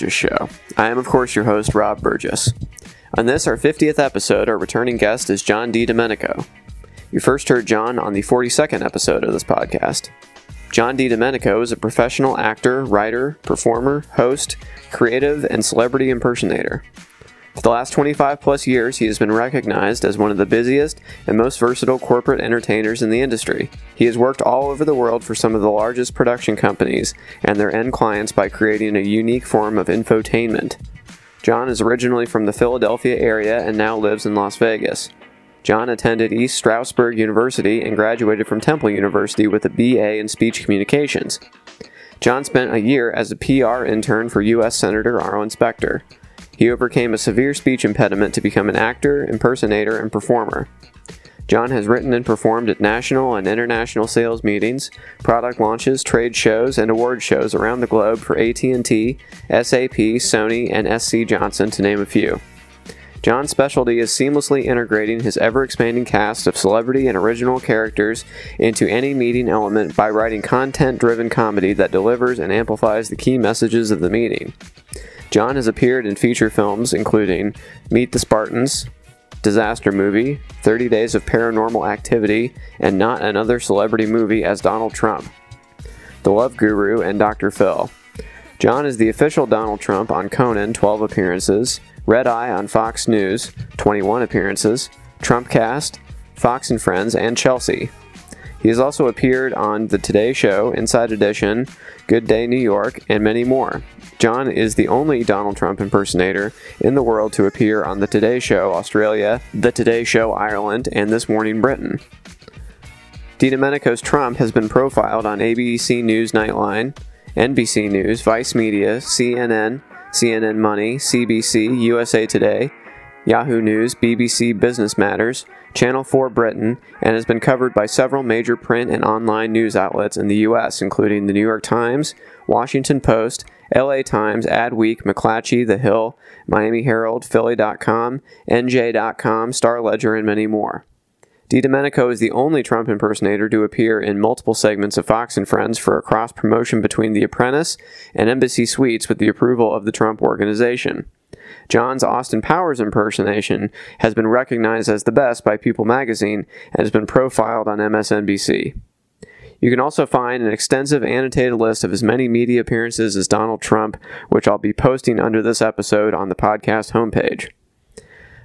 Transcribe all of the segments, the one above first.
Burgess Show. I am, of course, your host, Rob Burgess. On this, our 50th episode, our returning guest is John Di Domenico. You first heard John on the 42nd episode of this podcast. John Di Domenico is a professional actor, writer, performer, host, creative, and celebrity impersonator. For the last 25 plus years, he has been recognized as one of the busiest and most versatile corporate entertainers in the industry. He has worked all over the world for some of the largest production companies and their end clients by creating a unique form of infotainment. John is originally from the Philadelphia area and now lives in Las Vegas. John attended East Stroudsburg University and graduated from Temple University with a BA in Speech Communications. John spent a year as a PR intern for U.S. Senator Arlen Specter. He overcame a severe speech impediment to become an actor, impersonator, and performer. John has written and performed at national and international sales meetings, product launches, trade shows, and award shows around the globe for AT&T, SAP, Sony, and SC Johnson to name a few. John's specialty is seamlessly integrating his ever expanding cast of celebrity and original characters into any meeting element by writing content driven comedy that delivers and amplifies the key messages of the meeting. John has appeared in feature films including Meet the Spartans, Disaster Movie, 30 Days of Paranormal Activity, and Not Another Celebrity Movie as Donald Trump, The Love Guru, and Dr. Phil. John is the official Donald Trump on Conan, 12 appearances, Red Eye on Fox News, 21 appearances, Trumpcast, Fox and Friends, and Chelsea. He has also appeared on The Today Show, Inside Edition, Good Day New York, and many more. John is the only Donald Trump impersonator in the world to appear on The Today Show Australia, The Today Show Ireland, and This Morning Britain. DiDomenico's Trump has been profiled on ABC News Nightline, NBC News, Vice Media, CNN, CNN Money, CBC, USA Today, Yahoo News, BBC Business Matters, Channel 4 Britain, and has been covered by several major print and online news outlets in the U.S., including the New York Times, Washington Post, LA Times, Adweek, McClatchy, The Hill, Miami Herald, Philly.com, NJ.com, Star Ledger, and many more. DiDomenico is the only Trump impersonator to appear in multiple segments of Fox and Friends for a cross promotion between The Apprentice and Embassy Suites with the approval of the Trump Organization. John's Austin Powers impersonation has been recognized as the best by People magazine and has been profiled on MSNBC. You can also find an extensive annotated list of as many media appearances as Donald Trump, which I'll be posting under this episode on the podcast homepage.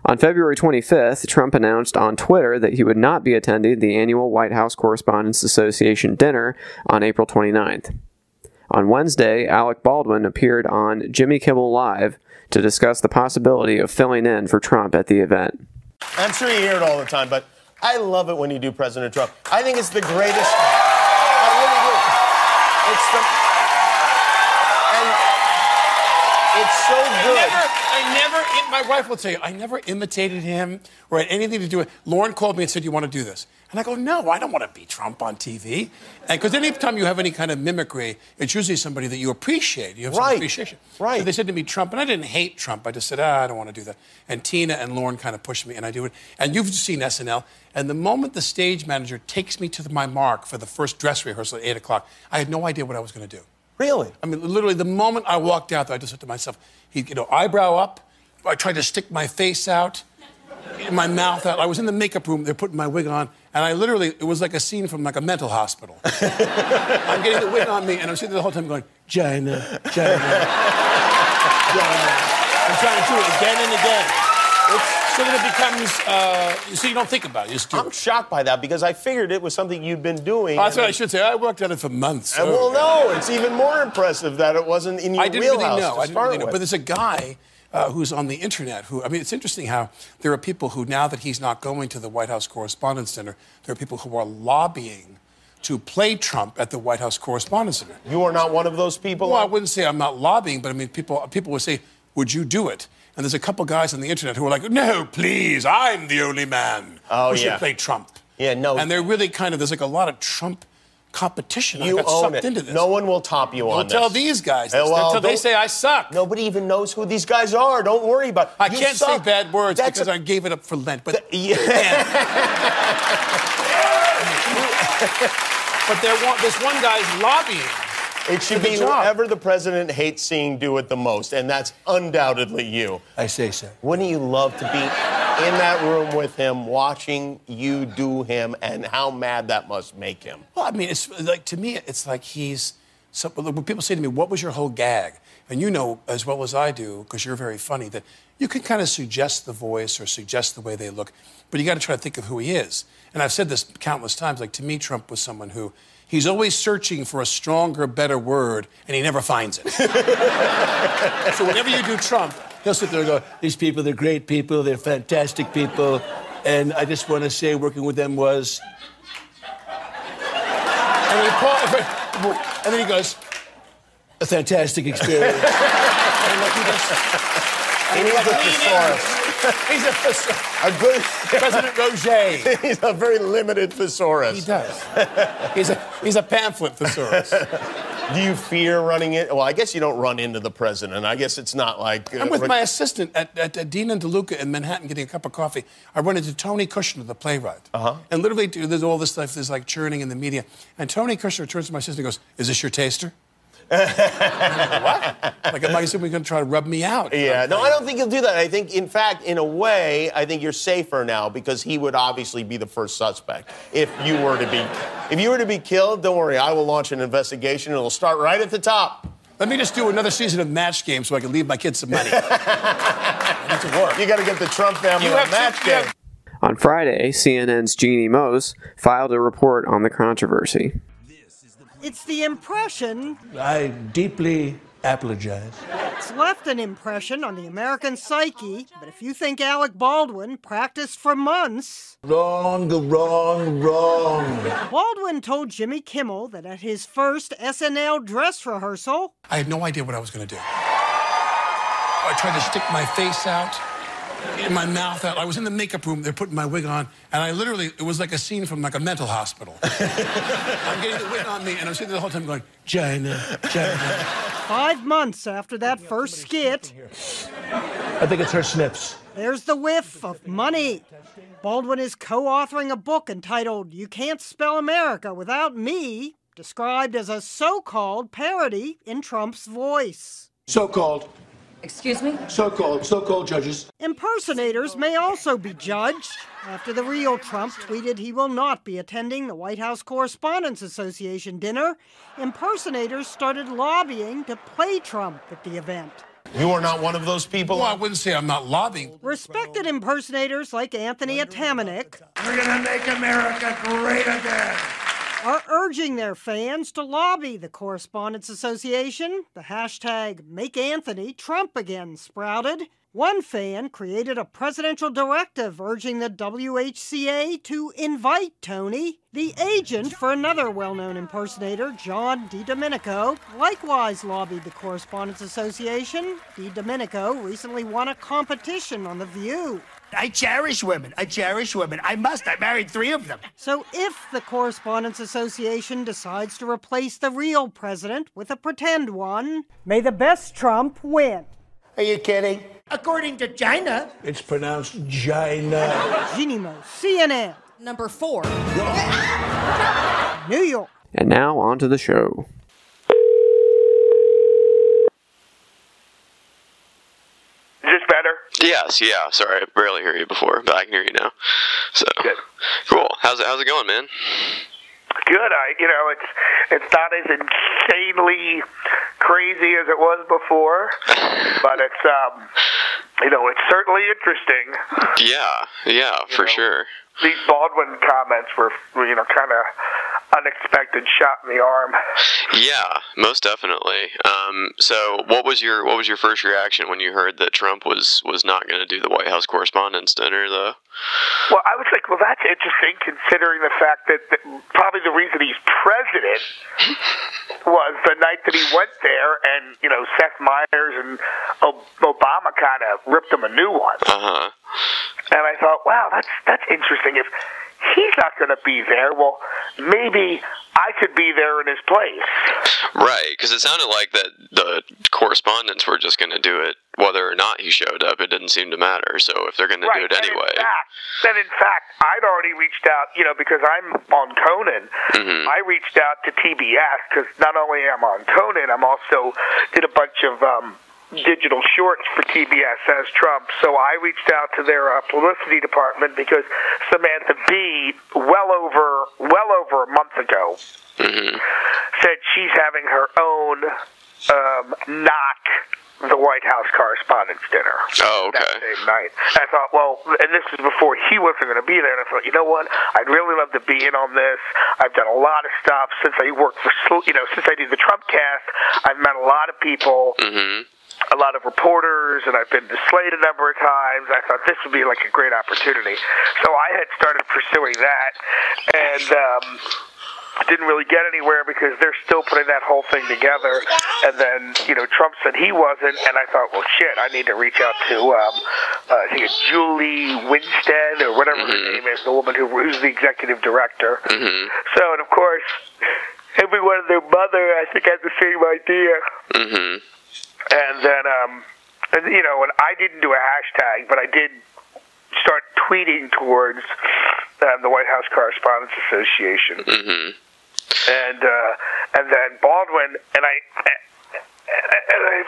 On February 25th, Trump announced on Twitter that he would not be attending the annual White House Correspondents Association dinner on April 29th. On Wednesday, Alec Baldwin appeared on Jimmy Kimmel Live to discuss the possibility of filling in for Trump at the event. I'm sure you hear it all the time, but I love it when you do President Trump. I think it's the greatest. I really do. It's the. And it's so good. I never, I never, my wife will tell you, I never imitated him or had anything to do with Lauren called me and said, You want to do this? And I go, No, I don't want to be Trump on TV. Because anytime you have any kind of mimicry, it's usually somebody that you appreciate. You have some Right. appreciation. Right. So they said to me, Trump, and I didn't hate Trump. I just said, ah, I don't want to do that. And Tina and Lauren kind of pushed me, and I do it. And you've seen SNL. And the moment the stage manager takes me to my mark for the first dress rehearsal at 8 o'clock, I had no idea what I was going to do. Really? I mean, literally, the moment I walked out, there, I just said to myself, he, you know, eyebrow up. I tried to stick my face out, my mouth out. I was in the makeup room. They're putting my wig on, and I literally, it was like a scene from like a mental hospital. I'm getting the wig on me, and I'm sitting there the whole time going, China, China, China. I'm trying to do it again and again. It's, so that it becomes, uh, so you don't think about it. You just do I'm it. shocked by that because I figured it was something you'd been doing. Oh, that's what I should say. I worked on it for months. And well, no, it's even more impressive that it wasn't in your I didn't really wheelhouse know. to I didn't really know. with. But there's a guy uh, who's on the internet who, I mean, it's interesting how there are people who, now that he's not going to the White House Correspondents' Dinner, there are people who are lobbying to play Trump at the White House Correspondents' Dinner. you are not one of those people. Well, I wouldn't say I'm not lobbying, but I mean, people, people would say, Would you do it? And there's a couple guys on the internet who are like, No, please, I'm the only man Oh, who should play Trump. Yeah, no. And they're really kind of, there's like a lot of Trump competition. I you got own sucked it. into this. No one will top you on Don't tell this. these guys this. well, Until they say I suck. Nobody even knows who these guys are. Don't worry about. I You can't suck. say bad words That's because a- I gave it up for Lent. But Yeah. but there, wa- this one guy's lobbying It should be job. whoever the president hates seeing do it the most, and that's undoubtedly you. I say so. Wouldn't you love to be in that room with him, watching you do him, and how mad that must make him? Well, I mean, it's like to me, it's like he's. So, when people say to me, "What was your whole gag?" and you know as well as I do, because you're very funny, that you can kind of suggest the voice or suggest the way they look, but you got to try to think of who he is. And I've said this countless times. Like to me, Trump was someone who he's always searching for a stronger, better word, and he never finds it. so whenever you do Trump, he'll sit there and go, "These people, they're great people, they're fantastic people." And I just want to say, working with them was and, he pa- and then he goes, a fantastic experience. and like he just, He needs a thesaurus. he's a, thesaurus. A good. President Roger. He's a very limited thesaurus. He does. He's a, he's a pamphlet thesaurus. Do you fear running it? Well, I guess you don't run into the president. I guess it's not like. uh, I'm with my assistant at, at, at Dean and DeLuca in Manhattan getting a cup of coffee. I run into Tony Kushner, the playwright. Uh-huh. And literally, there's all this stuff, there's like churning in the media. And Tony Kushner turns to my assistant and goes, Is this your taster? And I go, what? Like, am I assuming going to try to rub me out? Yeah, no, I don't think he'll do that. I think, in fact, in a way, I think you're safer now because he would obviously be the first suspect if you were to be, if you were to be killed. Don't worry, I will launch an investigation. and It'll start right at the top. Let me just do another season of Match Game so I can leave my kids some money. I need to work. You got to get the Trump family You on match to- game. have- On Friday, CNN's Jeanne Moos filed a report on the controversy. It's the impression I deeply apologize. It's left an impression on the American psyche, but if you think Alec Baldwin practiced for months, Wrong, wrong, wrong. Baldwin told Jimmy Kimmel that at his first SNL dress rehearsal, I had no idea what I was going to do. I tried to stick my face out, in my mouth out. I was in the makeup room. They're putting my wig on, and I literally, it was like a scene from like a mental hospital. I'm getting the wig on me, and I'm sitting there the whole time going, China, China. five months after that first skit, I think it's her snips. there's the whiff of money. Baldwin is co authoring a book entitled You Can't Spell America Without Me, described as a so called parody in Trump's voice. So called, Excuse me? so called, so called judges. Impersonators may also be judged. After the real Trump tweeted he will not be attending the White House Correspondents Association dinner, impersonators started lobbying to play Trump at the event. You are not one of those people. Well, I wouldn't say I'm not lobbying. Respected impersonators like Anthony Atamanuik We're gonna make America great again. Are urging their fans to lobby the Correspondents Association. The hashtag MakeAnthonyTrumpAgain sprouted. One fan created a presidential directive urging the WHCA to invite Tony. The agent for another well known impersonator, John DiDomenico, likewise lobbied the Correspondents Association. DiDomenico recently won a competition on The View. I cherish women. I cherish women. I must. I married three of them. So, if the Correspondents Association decides to replace the real president with a pretend one, may the best Trump win. Are you kidding? According to China, It's pronounced Gina. Jeanne Moos, CNN, Number four. New York. And now on to the show. Is this better? Yes, yeah. Sorry, I barely hear you before, but I can hear you now. So Good. cool. How's it? How's it going, man? Good. I, you know, it's it's not as insanely crazy as it was before, but it's um, you know, it's certainly interesting. Yeah, yeah, for know. sure. These Baldwin comments were, you know, kind of unexpected shot in the arm. Yeah, most definitely. Um, so, what was your what was your first reaction when you heard that Trump was was not going to do the White House Correspondents' Dinner, though? Well, I was like, well, that's interesting considering the fact that, that probably the reason he's president was the night that he went there, and you know, Seth Meyers and Obama kind of ripped him a new one. Uh huh. And I thought, wow, that's that's interesting. If he's not going to be there. Well, maybe I could be there in his place. Right, because it sounded like that the correspondents were just going to do it whether or not he showed up. It didn't seem to matter. So if they're going to do it and anyway, In fact, then in fact, I'd already reached out, you know, because I'm on Conan. Mm-hmm. I reached out to TBS because not only am I on Conan, I'm also did a bunch of um, digital shorts for TBS as Trump. So I reached out to their uh, publicity department because Samantha Bee, well over well over a month ago, Mm-hmm. said she's having her own um, not the White House Correspondents' Dinner Oh, that okay. same night. I thought, well, and this was before he wasn't going to be there. And I thought, you know what? I'd really love to be in on this. I've done a lot of stuff since I worked for, you know, since I did the Trump cast. I've met a lot of people. Mm-hmm. A lot of reporters, and I've been to Slate a number of times. I thought this would be like a great opportunity, so I had started pursuing that, and um, didn't really get anywhere because they're still putting that whole thing together. And then, you know, Trump said he wasn't, and I thought, well, shit, I need to reach out to, um, uh, I think it's Julie Winstead or whatever her name is, the woman who, who's the executive director. Mm-hmm. So, and of course, everyone and their mother, I think, had the same idea. Mm-hmm. And then, um, and, you know, and I didn't do a hashtag, but I did start tweeting towards um, the White House Correspondents Association Mm-hmm. and uh, and then Baldwin and I and I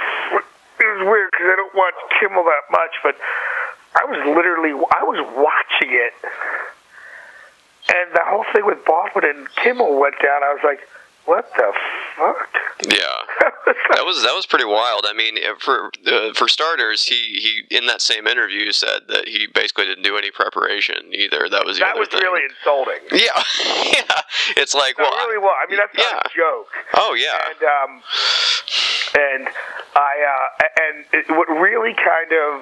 it was weird because I don't watch Kimmel that much, but I was literally I was watching it, and the whole thing with Baldwin and Kimmel went down. I was like, what the fuck? Yeah. That was that was pretty wild. I mean, for uh, for starters, he, he in that same interview said that he basically didn't do any preparation either. That was that was thing. really insulting. Yeah, yeah. It's like That well, really was. I mean, that's not a joke. oh yeah, and um, and I uh, and it, what really kind of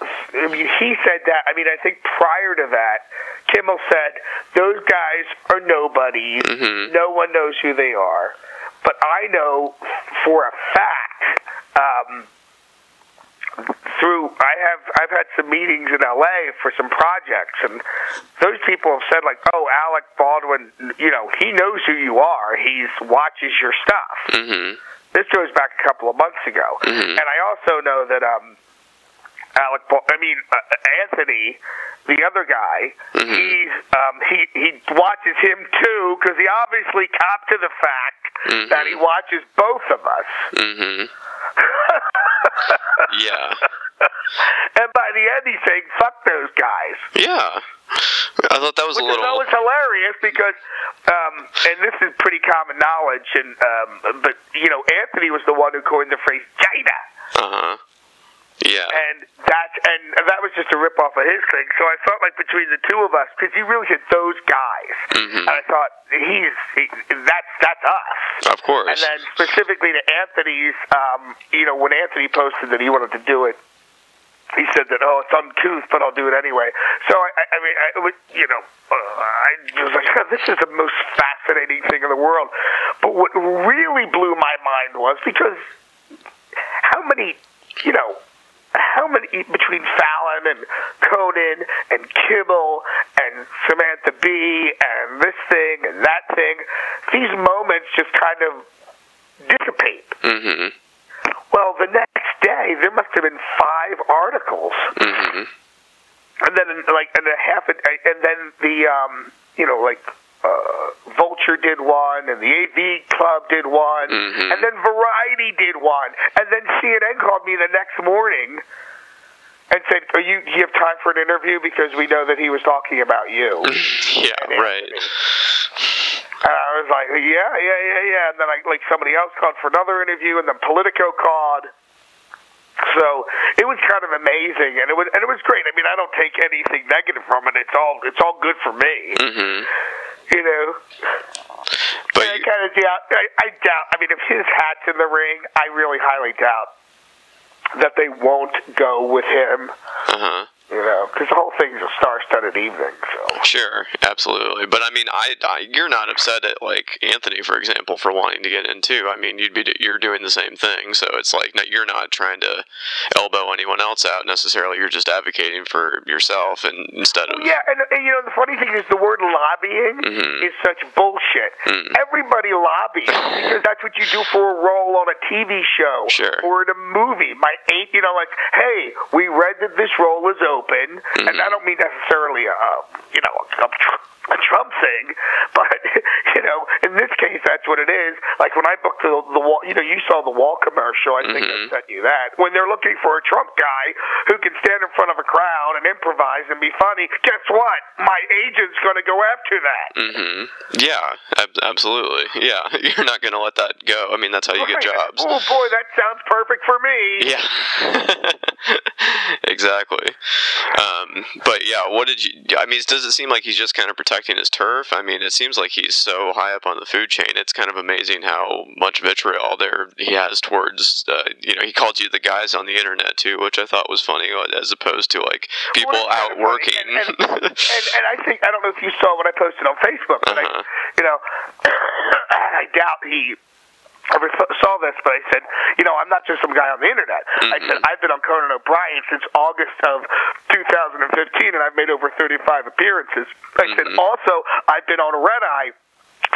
I mean, he said that. I mean, I think prior to that, Kimmel said those guys are nobodies. Mhm. No one knows who they are. But I know for a fact. Um, through I have I've had some meetings in LA for some projects and those people have said like oh Alec Baldwin you know he knows who you are he's watches your stuff mm-hmm. this goes back a couple of months ago Mhm. and I also know that um Alec I mean uh, Anthony the other guy Mhm. he's um he he watches him too cuz he obviously copped to the fact Mhm. that he watches both of us Mm-hmm. Yeah. and by the end he's saying fuck those guys Yeah. I thought that was which a little. is always hilarious because, um, and this is pretty common knowledge, and um, but you know Anthony was the one who coined the phrase "China," Uh huh. Yeah. and that and that was just a rip off of his thing. So I felt like between the two of us, because he really hit those guys, Mhm. and I thought he's he, that's that's us. Of course. And then specifically to Anthony's, um, you know, when Anthony posted that he wanted to do it, he said that, oh, it's uncouth, but I'll do it anyway. So, I, I, mean, I, it was, you know, uh, I was like, this is the most fascinating thing in the world. But what really blew my mind was because how many, you know, how many between Fallon and Conan and Kimmel and Samantha Bee and this thing and that thing, these moments just kind of dissipate. mm-hmm. Well, the next day there must have been five articles, Mm-hmm. and then like and a half, and then the um, you know like uh, Vulture did one, and the AV Club did one, Mhm. and then Variety did one, and then CNN called me the next morning and said, "Are you? Do you have time for an interview? Because we know that he was talking about you." Yeah. And Right. And I was like, yeah, yeah, yeah, yeah. And then I, like somebody else called for another interview, and then Politico called. So it was kind of amazing, and it was and it was great. I mean, I don't take anything negative from it. It's all it's all good for me, Mm-hmm. you know. But And I kind of doubt. I, I doubt. I mean, if his hat's in the ring, I really highly doubt that they won't go with him. uh huh. You know, because the whole thing's a star-studded evening. So Sure, absolutely. But I mean, I, I you're not upset at like Anthony, for example, for wanting to get in too. I mean, you'd be you're doing the same thing, so it's like no, you're not trying to elbow anyone else out necessarily. You're just advocating for yourself, and instead of Yeah, and, and you know the funny thing is the word lobbying mm-hmm. is such bullshit. Mm. Everybody lobbies because that's what you do for a role on a TV show Sure. or in a movie. My eight, you know, like, hey, we read that this role is open, and mm-hmm. I don't mean necessarily a, you know, a, a Trump thing, but you know, in this case, that's what it is. Like when I booked the, the wall, you know, you saw the wall commercial. I think I sent you that. When they're looking for a Trump guy who can stand in front of a crowd and improvise and be funny, guess what? My agent's going to go after that. Mm-hmm. yeah, ab- absolutely, yeah. You're not gonna let that go. I mean, that's how you get jobs. Oh boy, that sounds perfect for me. Yeah, exactly. Um, but yeah, what did you? I mean, does it seem like he's just kind of protecting his turf? I mean, it seems like he's so high up on the food chain. It's kind of amazing how much vitriol there he has towards. Uh, you know, he called you the guys on the internet too, which I thought was funny, as opposed to like people Well, out kind of funny. working. And, and, and, and I think I don't know if you saw what I posted on Facebook, but Uh-huh. I, you know, I doubt he ever th- saw this, but I said, you know, I'm not just some guy on the internet. I said I've been on Conan O'Brien since August of 2015, and I've made over 35 appearances. I said also I've been on Red Eye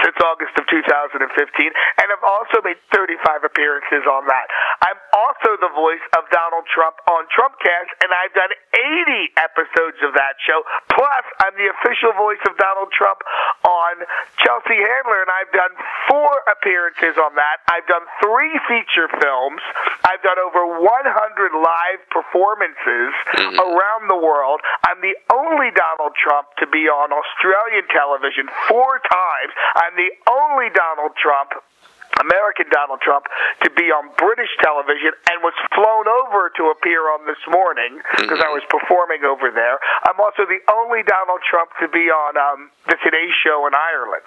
since August of 2015, and I've also made 35 appearances on that. I'm also the voice of Donald Trump on Trumpcast, and I've done 80 episodes of that show. Plus, I'm the official voice of Donald Trump on Chelsea Handler, and I've done four appearances on that. I've done three feature films. I've done over 100 live performances mm-hmm. around the world. I'm the only Donald Trump to be on Australian television four times. I'm the only Donald Trump. American Donald Trump to be on British television and was flown over to appear on this morning because I was performing over there. I'm also the only Donald Trump to be on um, the Today Show in Ireland,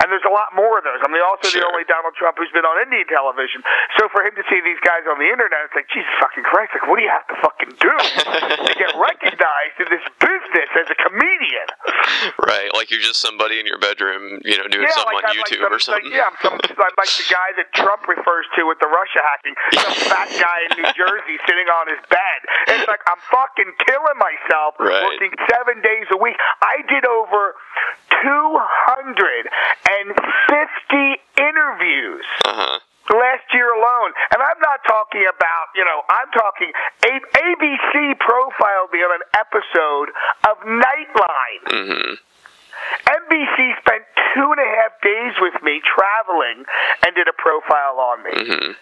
and there's a lot more of those. I'm the, also the only Donald Trump who's been on Indian television. So for him to see these guys on the internet, it's like Jesus fucking Christ! Like, what do you have to fucking do to get recognized in this business as a comedian? right, like you're just somebody in your bedroom, you know, doing something on I'm YouTube like or something. Like, yeah, I'm, some, I'm like the guy that Trump refers to with the Russia hacking. Some fat guy in New Jersey sitting on his bed. It's like I'm fucking killing myself Right. working seven days a week. I did over 250 interviews Uh huh. last year alone. And I'm not talking about, you know, I'm talking A- ABC profiled me on an episode of Nightline. hmm NBC spent two and a half days with me traveling and did a profile on me. hmm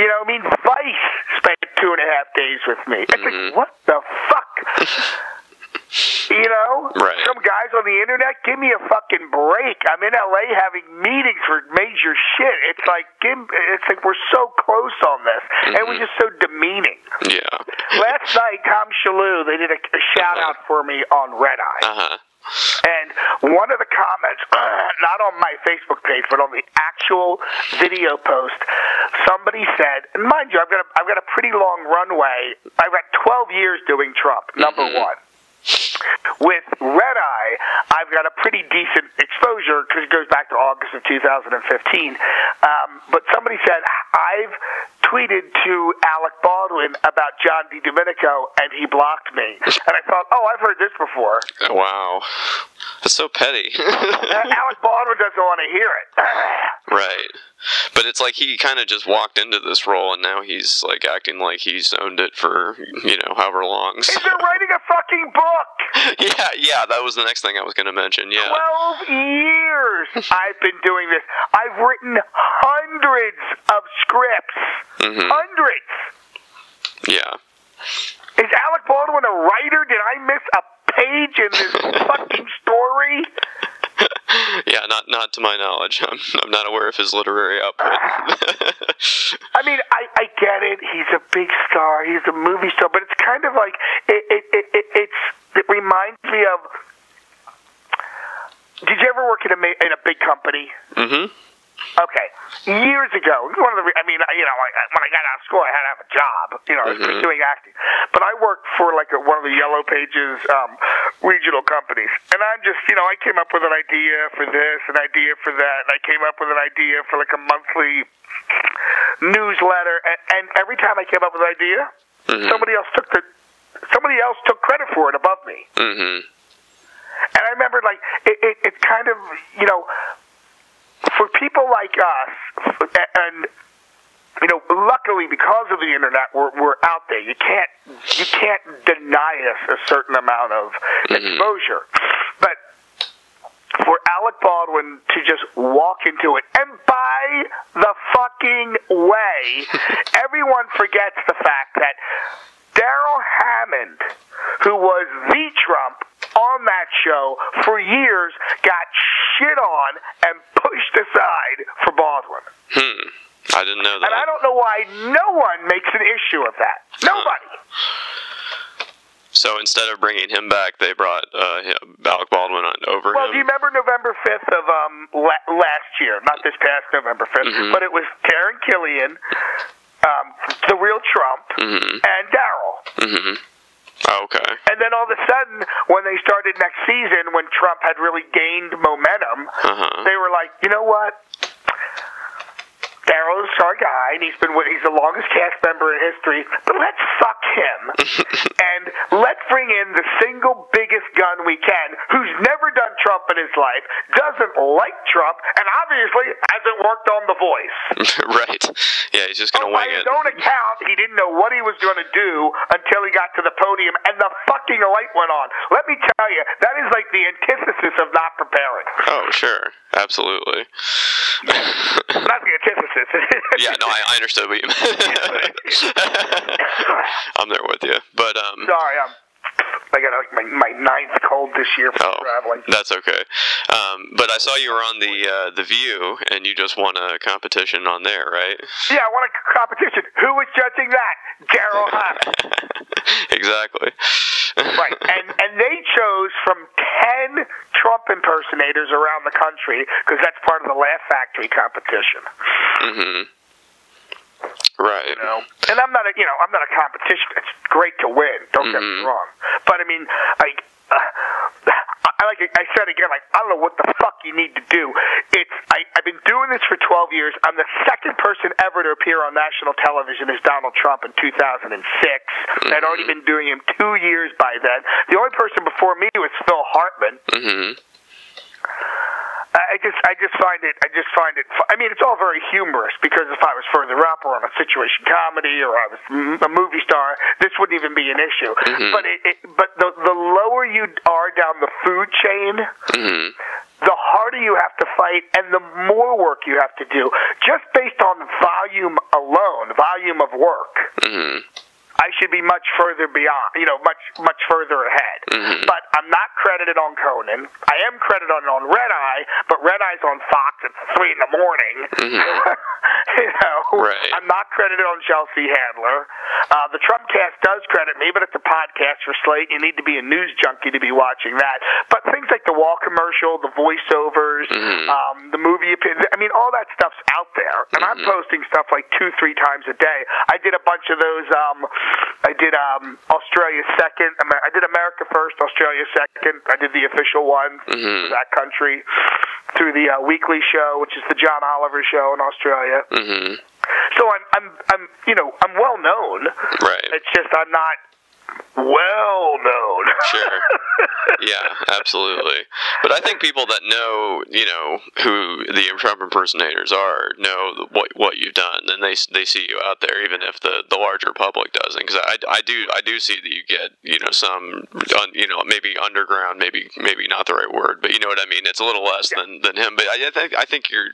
You know, I mean, Vice spent two and a half days with me. It's Mhm. like, what the fuck? you know? Right. Some guys on the internet, give me a fucking break. I'm in LA having meetings for major shit. It's like, give, it's like we're so close on this. And it was just so demeaning. Yeah. Last night, Tom Shillue, they did a, a shout out for me on Red Eye. Uh huh. And one of the comments, not on my Facebook page, but on the actual video post, somebody said, and mind you, I've got a, I've got a pretty long runway. I've got 12 years doing Trump, number Mhm. one. With Red Eye, I've got a pretty decent exposure because it goes back to August of 2015. Um, but somebody said, I've tweeted to Alec Baldwin about John Di Domenico, and he blocked me. And I thought, oh, I've heard this before. Wow. That's so petty. Alec Baldwin doesn't want to hear it. right. But it's like he kind of just walked into this role and now he's like acting like he's owned it for, you know, however long. He's So. been writing a fucking book. yeah, yeah, that was the next thing I was going to mention. Yeah. 12 years I've been doing this. I've written hundreds of scripts. Mhm. Hundreds. Yeah. Is Alec Baldwin a writer? Did I miss a page in this fucking story? Yeah, not not to my knowledge. I'm, I'm not aware of his literary output. I mean, I, I get it. He's a big star. He's a movie star, but it's kind of like it. It, it, it it's it reminds me of. Did you ever work in a in a big company? mhm. Okay, years ago, one of the. I mean, you know, I, when I got out of school, I had to have a job. You know, I was pursuing acting, but I worked for like a, one of the Yellow Pages um, regional companies, and I'm just, you know, I came up with an idea for this, an idea for that, and I came up with an idea for like a monthly newsletter, and, and every time I came up with an idea, somebody else took the, somebody else took credit for it above me. Mm-hmm. And I remember, like, it, it, it's kind of, you know, for people like us, and you know, luckily because of the internet, we're, we're out there. You can't you can't deny us a certain amount of mm-hmm. exposure. But for Alec Baldwin to just walk into it, and by the fucking way, everyone forgets the fact that Darrell Hammond, who was the Trump on that show for years, got shit on and pushed aside for Baldwin. Hmm. I didn't know that. And I don't know why no one makes an issue of that. Nobody. So instead of bringing him back, they brought uh, him- Alec Baldwin on over Well, do you remember November 5th of um, la- last year? Not this past November 5th, Mhm. but it was Taran Killam, um, the real Trump, Mhm. and Daryl. Mm-hmm. Oh, okay. And then all of a sudden, when they started next season, when Trump had really gained momentum, Uh-huh. they were like, you know what? Daryl's our guy, and he's been with, he's the longest cast member in history. But let's fuck him, and let's bring in the single biggest gun we can, who's never done Trump in his life, doesn't like Trump, and obviously hasn't worked on The Voice. right. Yeah, he's just gonna By wing his it. own account, he didn't know what he was going to do until he got to the podium, and the fucking light went on. Let me tell you, that is like the antithesis of not preparing. Oh, sure. Absolutely. Not the antithesis. yeah, no, I, I understood what you meant. I'm there with you. But um Sorry, I'm. I got like my, my ninth cold this year from Oh, traveling. that's okay. Um, but I saw you were on the uh, the View, and you just won a competition on there, right? Yeah, I won a competition. Who was judging that? Darrell Hammond. exactly. right, and and they chose from ten Trump impersonators around the country because that's part of the Laugh Factory competition. hmm Right. You know, and I'm not a you know I'm not a competition. It's great to win. Don't get me Mhm. wrong, but I mean like. Uh, I like I said again, like I don't know what the fuck you need to do. It's I, I've been doing this for 12 years. I'm the second person ever to appear on national television as Donald Trump in 2006. I'd already been doing him two years by then. The only person before me was Phil Hartman. hmm I just, I just find it, I just find it. I mean, it's all very humorous because if I was further up or on a situation comedy or I was a movie star, this wouldn't even be an issue. But it, it, but the the lower you are down the food chain, hmm the harder you have to fight and the more work you have to do, just based on volume alone, volume of work. hmm I should be much further beyond, you know, much much further ahead. Mhm. But I'm not credited on Conan. I am credited on on Red Eye, but Red Eye's on Fox at three in the morning. you know, Right. I'm not credited on Chelsea Handler. Uh, the Trumpcast does credit me, but it's a podcast for Slate. You need to be a news junkie to be watching that. But things like the wall commercial, the voiceovers, Mhm. um, the movie opinion. I mean, all that stuff's out there, and I'm posting stuff like two, three times a day. I did a bunch of those. Um, I did um, Australia second. I did America first, Australia second. I did the official one Mhm. for that country through the uh, weekly show, which is the John Oliver show in Australia. hmm So I'm, I'm, I'm, you know, I'm well known. Right. It's just I'm not well known. Sure. Yeah, absolutely. But I think people that know, you know, who the Trump impersonators are, know what what you've done, and they they see you out there, even if the, the larger public doesn't. Because I, I do I do see that you get you know some un, you know maybe underground, maybe maybe not the right word, but you know what I mean. It's a little less than, than him, but I, I think I think you're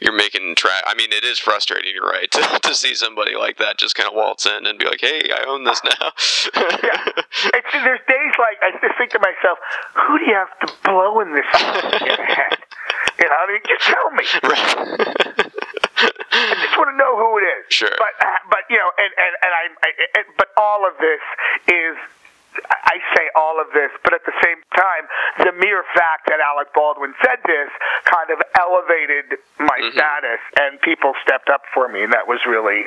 you're making track. I mean, it is frustrating. You're right to, to see somebody like that just kind of waltz in and be like, hey, I own this now. yeah. It's, there's days like I just think to myself, who do you have to blow in this head? You know, I mean, just tell me. right. I just want to know who it is. Sure. But uh, but you know, and and and I, I and, but all of this is I say all of this, but at the same time, the mere fact that Alec Baldwin said this kind of elevated my status, and people stepped up for me, and that was really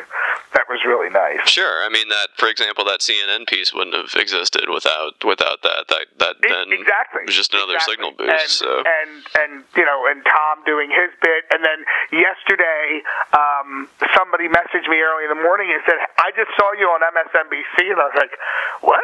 that was really nice. Sure. I mean that, for example, that CNN piece wouldn't have existed without without that. That that then exactly. was just another Exactly. signal boost. And, so and and you know, and Tom doing his bit, and then yesterday, um, somebody messaged me early in the morning and said, "I just saw you on MSNBC," and I was like, "What?"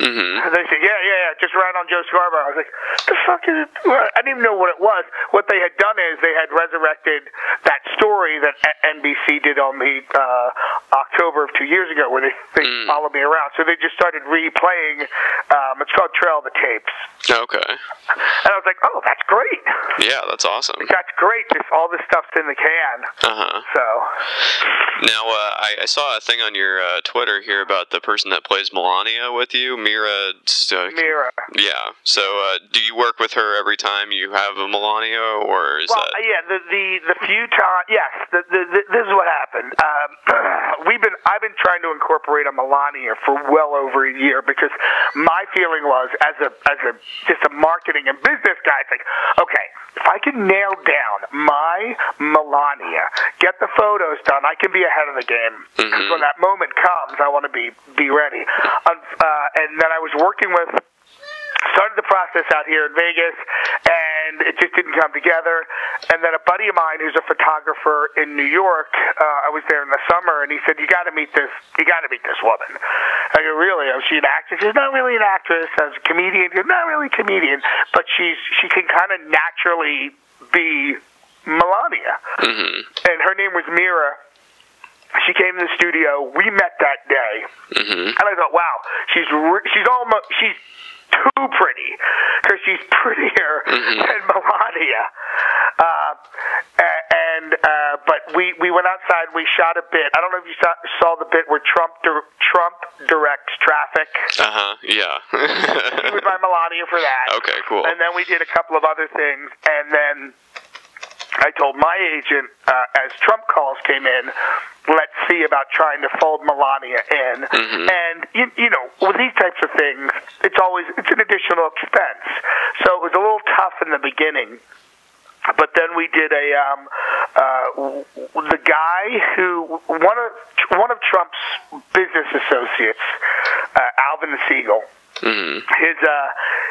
Mm-hmm. And they said, "Yeah, yeah, yeah, just right on Joe Scarborough." I was like, "The fuck is it?" I didn't even know what it was. What they had done is they had resurrected that story that NBC did on the uh, October of two years ago, where they they Mm. followed me around. So they just started replaying. Um, it's called Trail of the Tapes, okay. and I was like, "Oh, that's great! Yeah, that's awesome. That's great! This all this stuff's in the can." Uh huh. So Now, uh, I, I saw a thing on your uh, Twitter here about the person that plays Melania with you, Mira. Uh, Mira. Yeah. So, uh, do you work with her every time you have a Melania, or is Well, that? yeah, the the the few times, yes, the, the, the, this is what happened. Um, we've been, I've been trying to incorporate a Melania for well over a year because my feeling was, as a as a just a marketing and business guy, it's like, okay, if I can nail down my Melania, get the photos done, I can be ahead of the game. Because when that moment comes, I want to be be ready. Um, uh, and then I was working with started the process out here in Vegas, and it just didn't come together. And then a buddy of mine, who's a photographer in New York, uh, I was there in the summer, and he said, "You got to meet this. You got to meet this woman." I go, "Really? Oh, she an actress?" She's not really an actress. Was a comedian. He goes, not really a comedian, but she's she can kind of naturally be Melania. And her name was Mira. She came to the studio. We met that day, and I thought, "Wow, she's re- she's almost she's too pretty because she's prettier than Melania." Uh, and uh, but we we went outside. and We shot a bit. I don't know if you saw, saw the bit where Trump dir- Trump directs traffic. Uh huh. Yeah. He was my Melania for that. Okay, cool. And then we did a couple of other things, and then I told my agent uh, as Trump calls came in, let's see about trying to fold Melania in. And you, you know, with these types of things, it's always it's an additional expense. So it was a little tough in the beginning. But then we did a um, uh, w- the guy who one of one of Trump's business associates, uh, Alvin Siegel his uh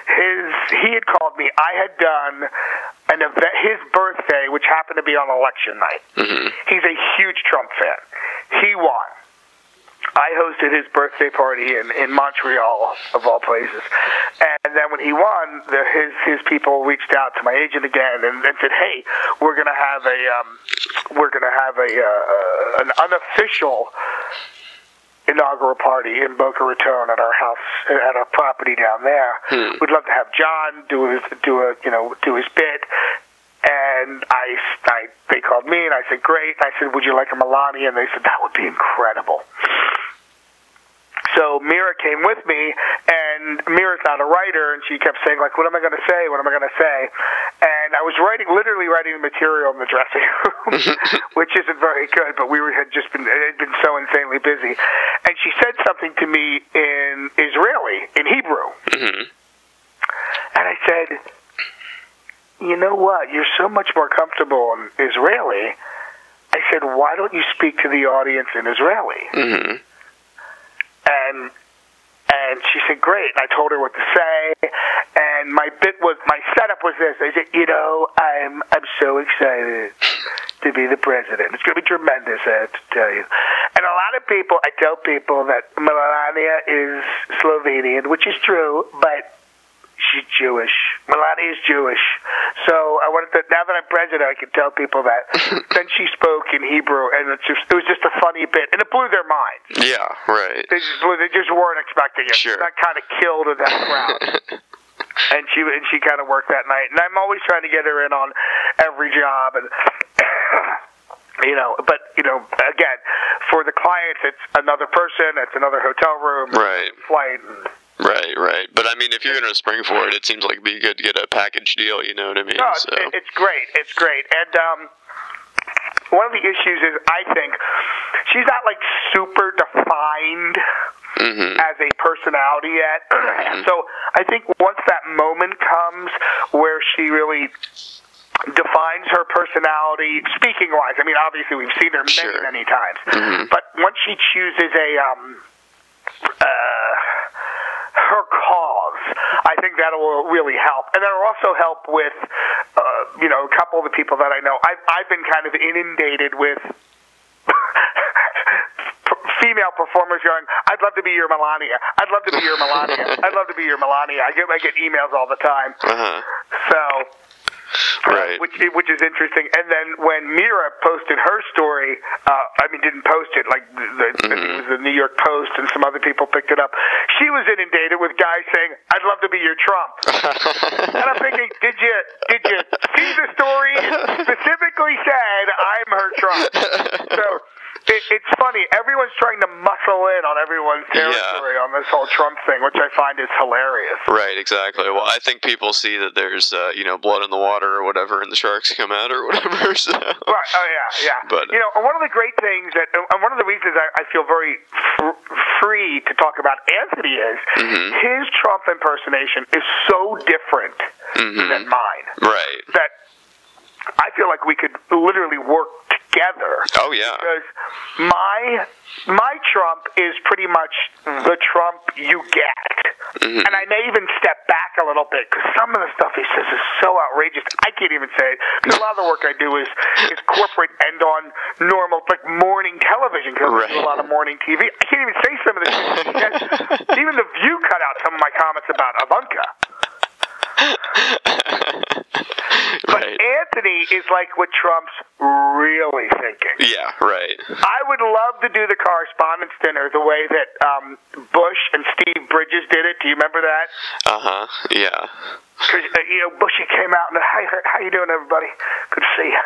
his he had called me. I had done an event his birthday which happened to be on election night. He's a huge trump fan. He won. I hosted his birthday party in, in Montreal, of all places. And then when he won, the, his his people reached out to my agent again and, and said, "Hey, we're gonna have a um, we're gonna have a uh, an unofficial inaugural party in Boca Raton at our house at our property down there. Hmm. We'd love to have John do his do a you know do his bit." And I, I, they called me, and I said, "Great." I said, "Would you like a Melania?" And they said, "That would be incredible." So Mira came with me, and Mira's not a writer, and she kept saying, like, what am I going to say? What am I going to say? And I was writing, literally writing the material in the dressing room, which isn't very good, but we were, had just been, it had been so insanely busy. And she said something to me in Israeli, in Hebrew. Mm-hmm. And I said, you know what? You're so much more comfortable in Israeli. I said, why don't you speak to the audience in Israeli? Mm-hmm. And and she said, "Great." And I told her what to say, and my bit was my setup was this. I said, "You know, I'm I'm so excited to be the president. It's going to be tremendous. I have to tell you." And a lot of people, I tell people that Melania is Slovenian, which is true, but Jewish. Melania is Jewish. So I wanted to, now that I'm president, I can tell people that. then she spoke in Hebrew, and it's just, it was just a funny bit, and it blew their minds. yeah. Right. They just, blew, they just weren't expecting it. Sure. That kind of killed in that crowd. and she and she kind of worked that night. And I'm always trying to get her in on every job, and you know, but you know, again, for the clients, it's another person, it's another hotel room, Right. flight. Right. Right. But I mean, if you're gonna spring for it, it seems like it'd be good to get a package deal. You know what I mean? no, it's, so. it's great. It's great. And um, one of the issues is I think she's not like super defined as a personality yet. so I think once that moment comes where she really defines her personality speaking wise i mean obviously we've seen her many Sure. many times but once she chooses a um uh her cause i think that will really help and that'll also help with uh you know a couple of the people that i know i've i've been kind of inundated with female performers going, I'd love to be your Melania. I'd love to be your Melania. I'd love to be your Melania. I get I get emails all the time. Uh-huh. So Right. which which is interesting. And then when Mira posted her story, uh, I mean, didn't post it like the, think it was the New York Post and some other people picked it up. She was inundated with guys saying, "I'd love to be your Trump," and I'm thinking, did you did you see the story? It specifically said, "I'm her Trump." So. It, it's funny. Everyone's trying to muscle in on everyone's territory on this whole Trump thing, which I find is hilarious. Right, exactly. Well, I think people see that there's, uh, you know, blood in the water or whatever, and the sharks come out or whatever. So. Right. Oh yeah, yeah. But- you know, and one of the great things that, and one of the reasons I, I feel very fr- free to talk about Anthony is Mm-hmm. his Trump impersonation is so different than mine Right. that I feel like we could literally work together. Oh yeah. Because my my Trump is pretty much the Trump you get, Mm-hmm. and I may even step back a little bit because some of the stuff he says is so outrageous. I can't even say it because a lot of the work I do is is corporate and on normal like morning television because I do a lot of morning TV. I can't even say some of the says. Even the View cut out some of my comments about Ivanka. But Is like what Trump's really thinking. Yeah. Right. I would love to do the correspondence dinner the way that um, Bush and Steve Bridges did it. Do you remember that? Uh huh. Yeah. Uh, you know Bushy came out and hi, how you doing, everybody? Good to see you.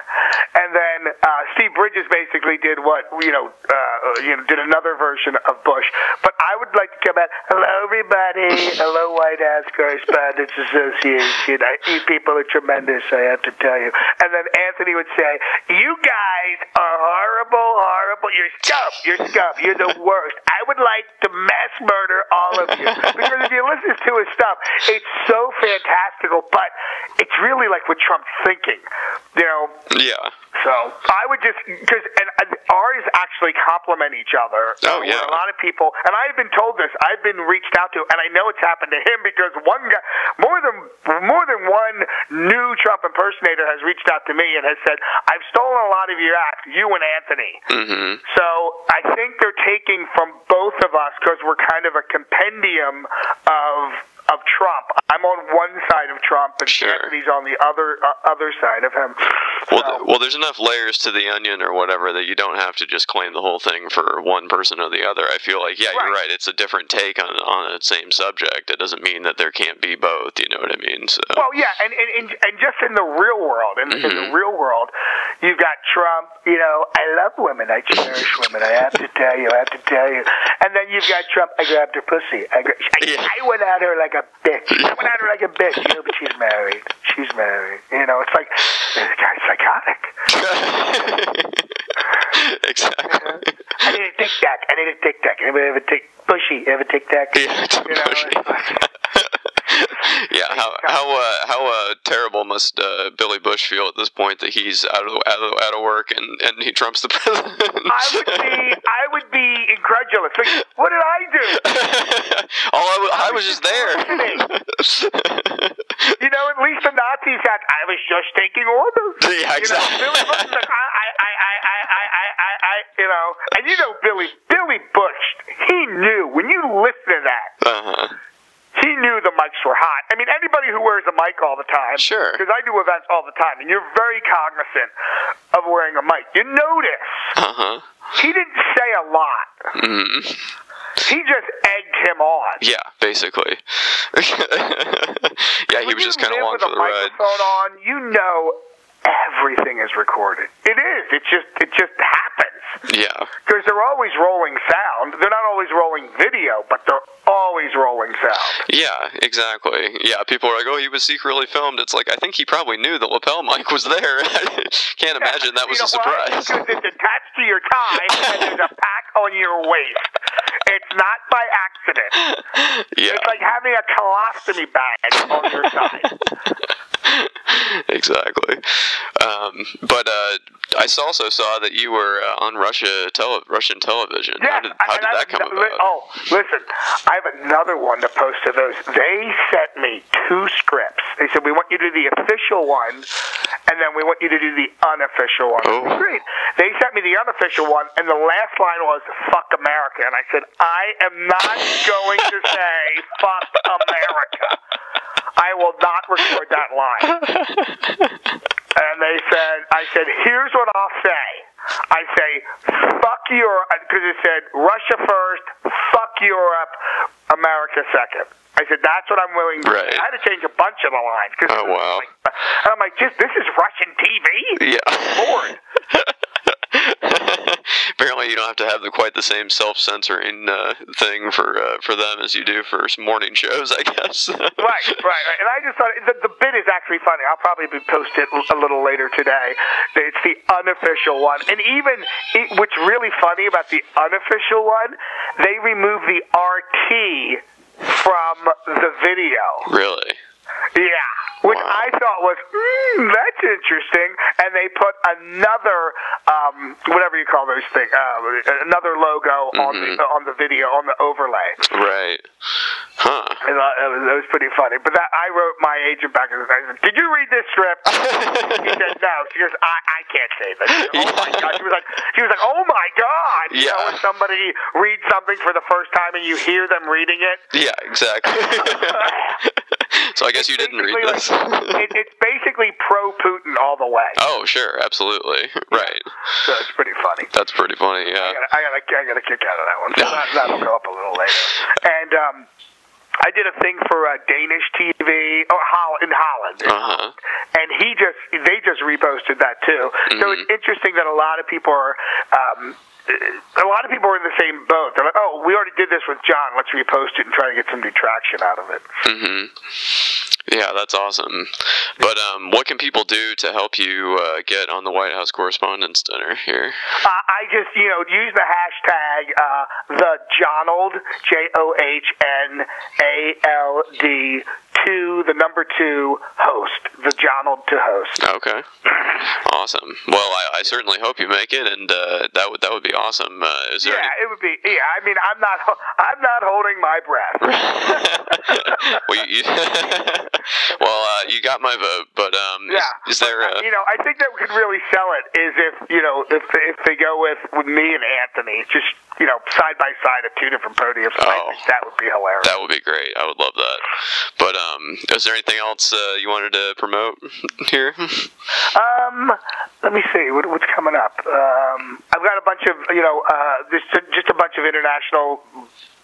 And then uh, Steve Bridges basically did what you know, uh, you know, did another version of Bush. But I would like to come out. Hello, everybody. Hello, White House Correspondents Association. I, you people are tremendous. I have to tell you. And then Anthony would say, "You guys are horrible, horrible. You're scum. You're scum. You're the worst. I would like to mass murder all of you because if you listen to his stuff, it's so fantastical. But it's really like what Trump's thinking. You know, Yeah. so I would just because and and ours actually complement each other. Oh, Uh, yeah. A lot of people, and I've been told this. I've been reached out to, and I know it's happened to him because one guy, more than more than one new Trump impersonator has reached out to me and has said, "I've stolen a lot of your act, you and Anthony." Mm-hmm. So I think they're taking from both of us because we're kind of a compendium of of Trump. I'm on one side of Trump, and Sure. Anthony's on the other uh, other side of him. Well, th- well, there's enough layers to the onion or whatever that you don't have to just claim the whole thing for one person or the other. I feel like, yeah, you're Right. right. It's a different take on on the same subject. It doesn't mean that there can't be both. You know what I mean? So. Well, yeah, and and, and, just in the real world, in, in the Mm-hmm. real world, you've got Trump. You know, I love women. I cherish women. I have to tell you. I have to tell you. And then you've got Trump. I grabbed her pussy. I, gra- I, Yeah. I went at her like a bitch. I went at her like a bitch. You know, but she's married. She's married. You know, it's like this guy's psychotic. exactly. I need a tic tac. I need a tic tac. Anybody have a tic? Bushy, have a tic tac? Yeah, You know, bushy. yeah, how how uh, how uh, terrible must uh, Billy Bush feel at this point that he's out of out of, out of work and, and he trumps the president? I would be, I would be incredulous. Like, what did I do? All I, wa- I was just there. You know, at least the Nazis had. I was just taking orders. Yeah, exactly. You know, Billy Bush like, I, I, I, I, I, I, I, I, you know, and you know, Billy, Billy Bush, he knew when you listen to that. uh-huh. He knew the mics were hot. I mean, anybody who wears a mic all the time. Sure. Because I do events all the time, and you're very cognizant of wearing a mic. You notice Uh-huh. he didn't say a lot. Mm. He just egged him on. Yeah, basically. yeah, he was just kind of along with for a the ride. microphone on, you know everything is recorded. It is. It just it just happens. Yeah. because they're always rolling sound. They're not always rolling video, but they're always rolling sound. Yeah, exactly. Yeah, people are like, "Oh, he was secretly filmed." It's like I think he probably knew the lapel mic was there. Can't imagine that was you a know why? surprise. Because it's attached to your tie and there's a pack on your waist. It's not by accident. Yeah, It's like having a colostomy bag on your side. exactly. Um, but uh, I also saw that you were uh, on Russia tele- Russian television. how did, how did that come about? Oh, listen, I have another one to post to those. They sent me two scripts. They said, we want you to do the official one, and then we want you to do the unofficial one. Oh. Great. They sent me the unofficial one, and the last line was, fuck America. And I said, I am not going to say, fuck America. I will not record that line. And they said, I said, here's what I'll say. I say, fuck Europe, uh, because it said Russia first, fuck Europe, America second. I said, that's what I'm willing to Right. say. I had to change a bunch of the lines. 'cause Oh, wow. Like, and I'm like, just, this is Russian TV? Yeah. Bored. Apparently, you don't have to have the, quite the same self-censoring uh, thing for uh, for them as you do for morning shows, I guess. right, right, right. And I just thought the, the bit is actually funny. I'll probably be post it a little later today. It's the unofficial one, and even it, what's really funny about the unofficial one, they remove the RT from the video. really? Yeah, which Wow. I thought was mm, that's interesting, and they put another um, whatever you call those things, uh, another logo on the on the video on the overlay. Right. Huh. And uh, it, was, it was pretty funny. But that I wrote my agent back and. I said, Did you read this strip?" he said no. She goes, I, I can't say this. Oh my god. She was like, she was like, oh my god. You know, Yeah. when somebody reads something for the first time and you hear them reading it. Yeah, exactly. so I guess you didn't read this. It, it's basically pro Putin all the way. oh, sure, absolutely. Right. So it's pretty funny. That's pretty funny. Yeah. I got, I got, a, I got a kick out of that one. So that, that'll go up a little later. And um, I did a thing for uh, Danish TV, oh, Holl- in Holland. Uh huh. and he just they just reposted that too. So it's interesting that a lot of people are. Um, a lot of people are in the same boat. They're like, "Oh, we already did this with John. Let's repost it and try to get some new traction out of it." Yeah, that's awesome. But um, what can people do to help you uh, get on the White House Correspondents' Dinner here? Uh, I just, you know, use the hashtag uh, the Johnald J O H N A L D two the number two host the Johnald to host. Okay. Awesome. Well, I, I certainly hope you make it, and uh, that would that would be awesome. Uh, is there Yeah, it would be. Yeah, I mean, I'm not. I'm not holding my breath. well, you, you well, uh, you got my vote, but um, Yeah. is, is there? Uh, A, you know, I think that we could really sell it is if you know if if they go with with me and Anthony, just you know, side by side at two different podiums. I Oh. think that would be hilarious. that would be great. I would love that. But um, is there anything else uh, you wanted to promote here? Um, let me see what, what's coming up. Um, I've got a bunch of you know, uh, just just a bunch of international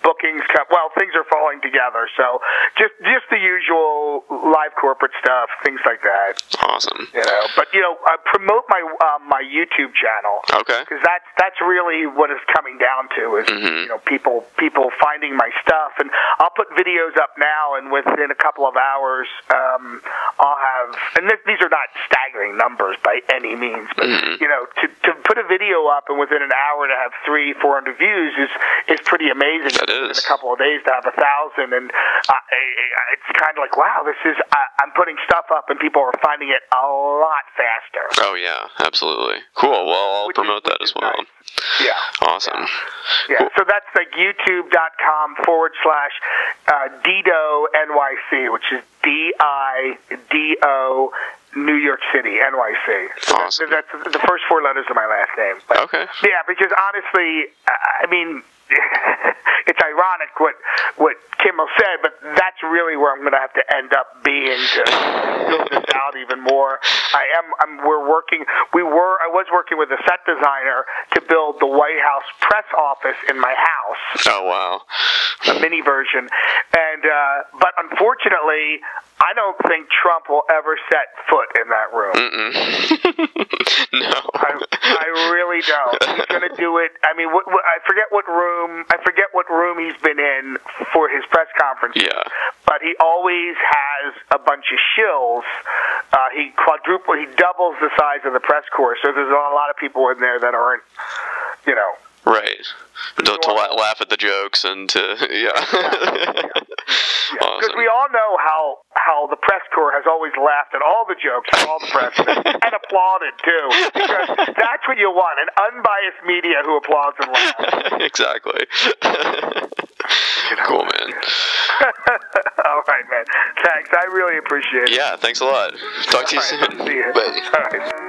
bookings. Come, well, things are falling together, so just just the usual live corporate stuff, things like that. Awesome. You know, but you know, uh, promote my um, my YouTube channel. Okay. because that's that's really what it's coming down to is Mm-hmm. you know people people finding my stuff and I'll put videos up now and within a couple of hours um, I'll have and th- these are not staggering numbers by any means but Mm-hmm. you know to, to put a video up and within an hour to have three four hundred views is is pretty amazing That in a couple of days to have a thousand and uh, it's kind of like wow this is I, I'm putting stuff up and people are finding it a lot faster Oh yeah, absolutely. Cool. Well, I'll Which is- promote that as well. nice. yeah Awesome. Yeah, Cool. so that's like youtube.com forward slash uh, Dido NYC, which is D I D O New York City NYC. So Awesome. that, that's the first four letters of my last name. But, Okay. Yeah, because honestly, I mean, it's ironic what what Kimmel said, but that's really where I'm going to have to end up being to build this out even more. I am. I'm, we're working. We were. I was working with a set designer to build the White House press office in my house Oh wow. a mini version. And uh, but unfortunately, I don't think Trump will ever set foot in that room. No. I, I really don't. He's going to do it. I mean, what, what, I forget what room. I forget what room he's been in for his press conference. Yeah. But he always has a bunch of shills. Uh, he quadruple. He doubles the size of the press corps. So there's a lot of people in there that aren't, you know, Right. To, to la- laugh at the jokes and to yeah. Because awesome. we all know how how the press corps has always laughed at all the jokes of all the presidents and applauded too. Because that's what you want an unbiased media who applauds and laughs. exactly. cool, man. all right, man. Thanks. I really appreciate it. Yeah, thanks a lot. Talk to you All right, soon. See you. Bye. All right.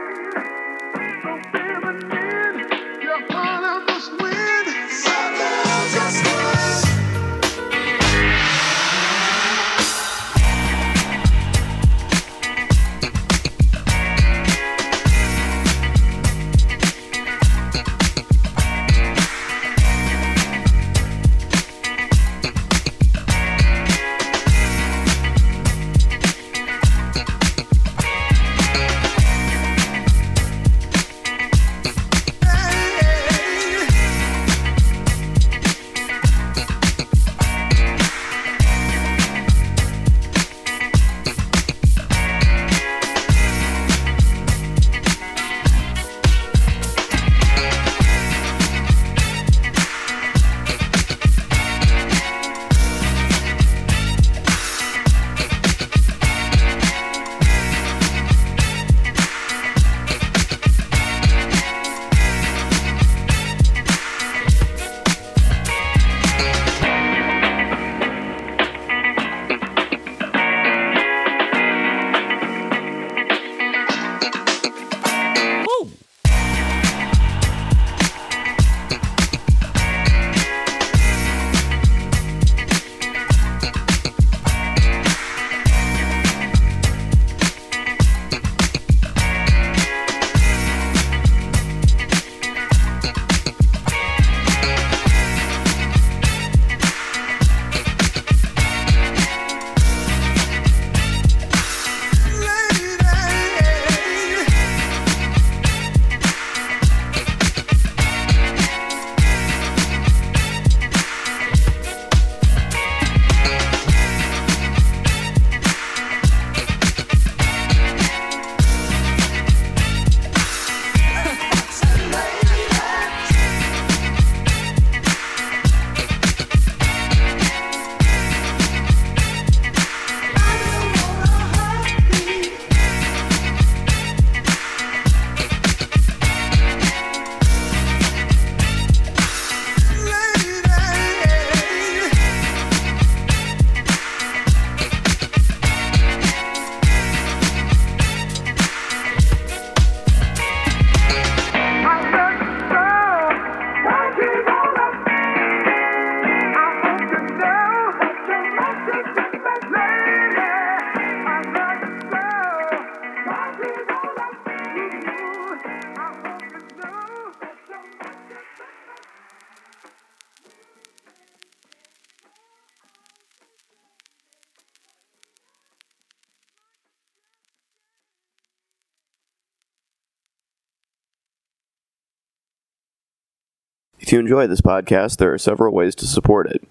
If you enjoy this podcast, there are several ways to support it.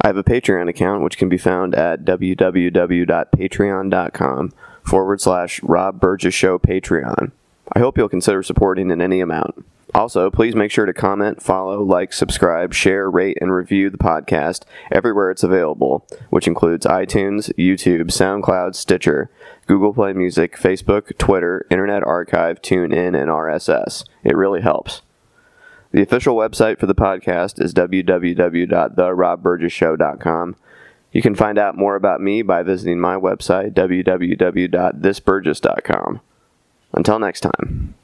I have a Patreon account which can be found at www.patreon.com forward slash Rob Burgess Show Patreon. I hope you'll consider supporting in any amount. Also, please make sure to comment, follow, like, subscribe, share, rate, and review the podcast everywhere it's available, which includes iTunes, YouTube, SoundCloud, Stitcher, Google Play Music, Facebook, Twitter, Internet Archive, TuneIn, and RSS. It really helps. The official website for the podcast is www.therobburgesshow.com. You can find out more about me by visiting my website, www.thisburgess.com. Until next time.